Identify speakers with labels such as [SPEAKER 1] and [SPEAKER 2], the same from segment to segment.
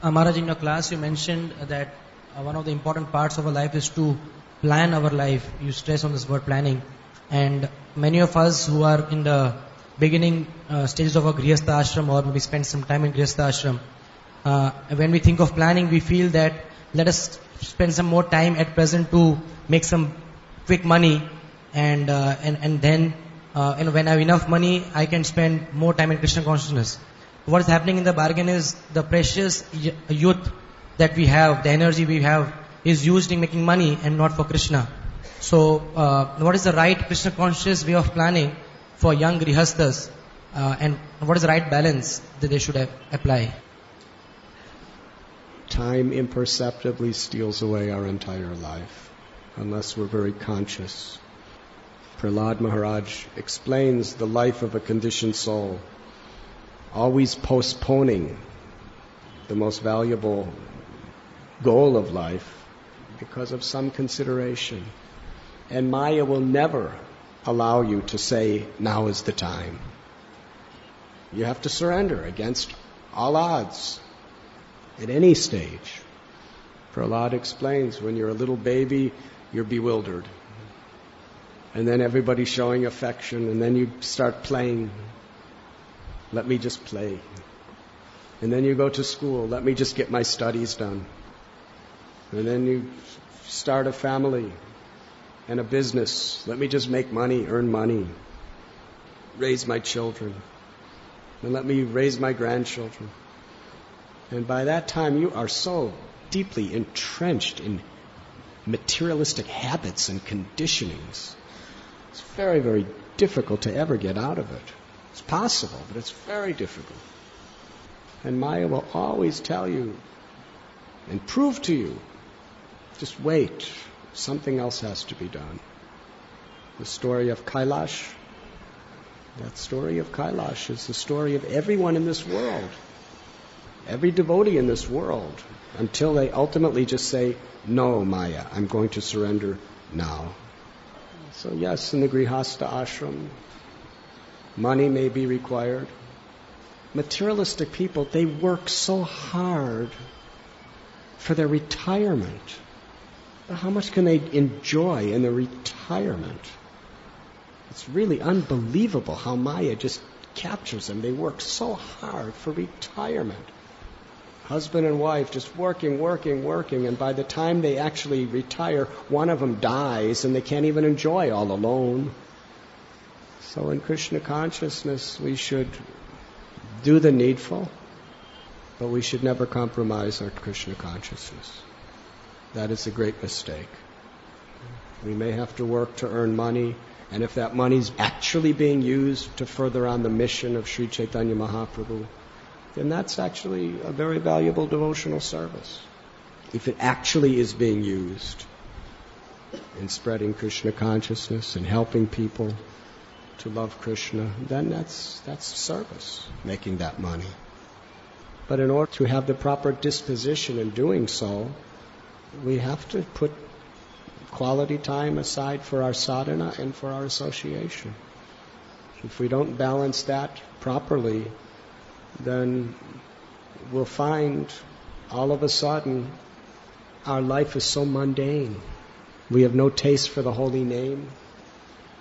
[SPEAKER 1] Uh, Maharaj, in your class, you mentioned that uh, one of the important parts of our life is to plan our life. You stress on this word planning. And many of us who are in the beginning uh, stages of our Grihastha ashram or maybe spend some time in Grihastha ashram, uh, when we think of planning, we feel that let us spend some more time at present to make some quick money and, uh, and, and then uh, you know, when I have enough money, I can spend more time in Krishna consciousness. What is happening in the bargain is the precious youth that we have, the energy we have, is used in making money and not for Krishna. So, uh, what is the right Krishna conscious way of planning for young grihasthas, uh, and what is the right balance that they should apply?
[SPEAKER 2] Time imperceptibly steals away our entire life unless we're very conscious. Prahlad Maharaj explains the life of a conditioned soul, always postponing the most valuable goal of life because of some consideration. And Maya will never allow you to say, now is the time. You have to surrender against all odds at any stage. Prahlad explains when you're a little baby, you're bewildered. And then everybody's showing affection, and then you start playing. Let me just play. And then you go to school, let me just get my studies done. And then you start a family and a business. Let me just make money, earn money, raise my children, and let me raise my grandchildren. And by that time, you are so deeply entrenched in materialistic habits and conditionings. It's very, very difficult to ever get out of it. It's possible, but it's very difficult. And Maya will always tell you and prove to you just wait. Something else has to be done. The story of Kailash, that story of Kailash is the story of everyone in this world every devotee in this world until they ultimately just say, No, Maya, I'm going to surrender now. So, yes, in the Grihastha ashram, money may be required. Materialistic people, they work so hard for their retirement. How much can they enjoy in their retirement? It's really unbelievable how Maya just captures them. They work so hard for retirement husband and wife just working, working, working, and by the time they actually retire, one of them dies and they can't even enjoy all alone. So in Krishna consciousness, we should do the needful, but we should never compromise our Krishna consciousness. That is a great mistake. We may have to work to earn money, and if that money is actually being used to further on the mission of Sri Chaitanya Mahaprabhu, then that's actually a very valuable devotional service. If it actually is being used in spreading Krishna consciousness and helping people to love Krishna, then that's, that's service, making that money. But in order to have the proper disposition in doing so, we have to put quality time aside for our sadhana and for our association. If we don't balance that properly, then we'll find all of a sudden our life is so mundane. We have no taste for the holy name.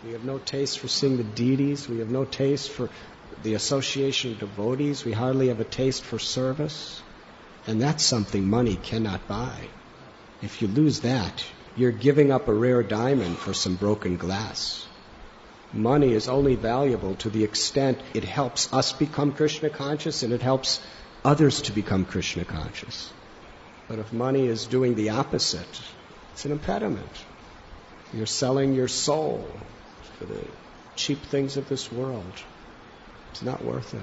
[SPEAKER 2] We have no taste for seeing the deities. We have no taste for the association of devotees. We hardly have a taste for service. And that's something money cannot buy. If you lose that, you're giving up a rare diamond for some broken glass. Money is only valuable to the extent it helps us become Krishna conscious and it helps others to become Krishna conscious. But if money is doing the opposite, it's an impediment. You're selling your soul for the cheap things of this world. It's not worth it.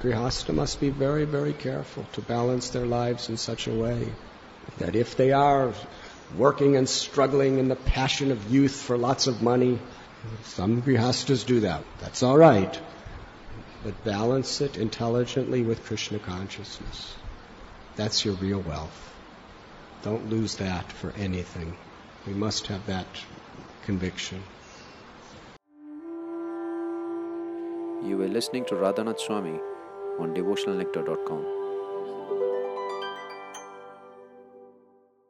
[SPEAKER 2] Grihastha must be very, very careful to balance their lives in such a way that if they are working and struggling in the passion of youth for lots of money, some grihasthas do that. That's all right. But balance it intelligently with Krishna consciousness. That's your real wealth. Don't lose that for anything. We must have that conviction.
[SPEAKER 3] You were listening to Radhanath Swami on devotionalnectar.com.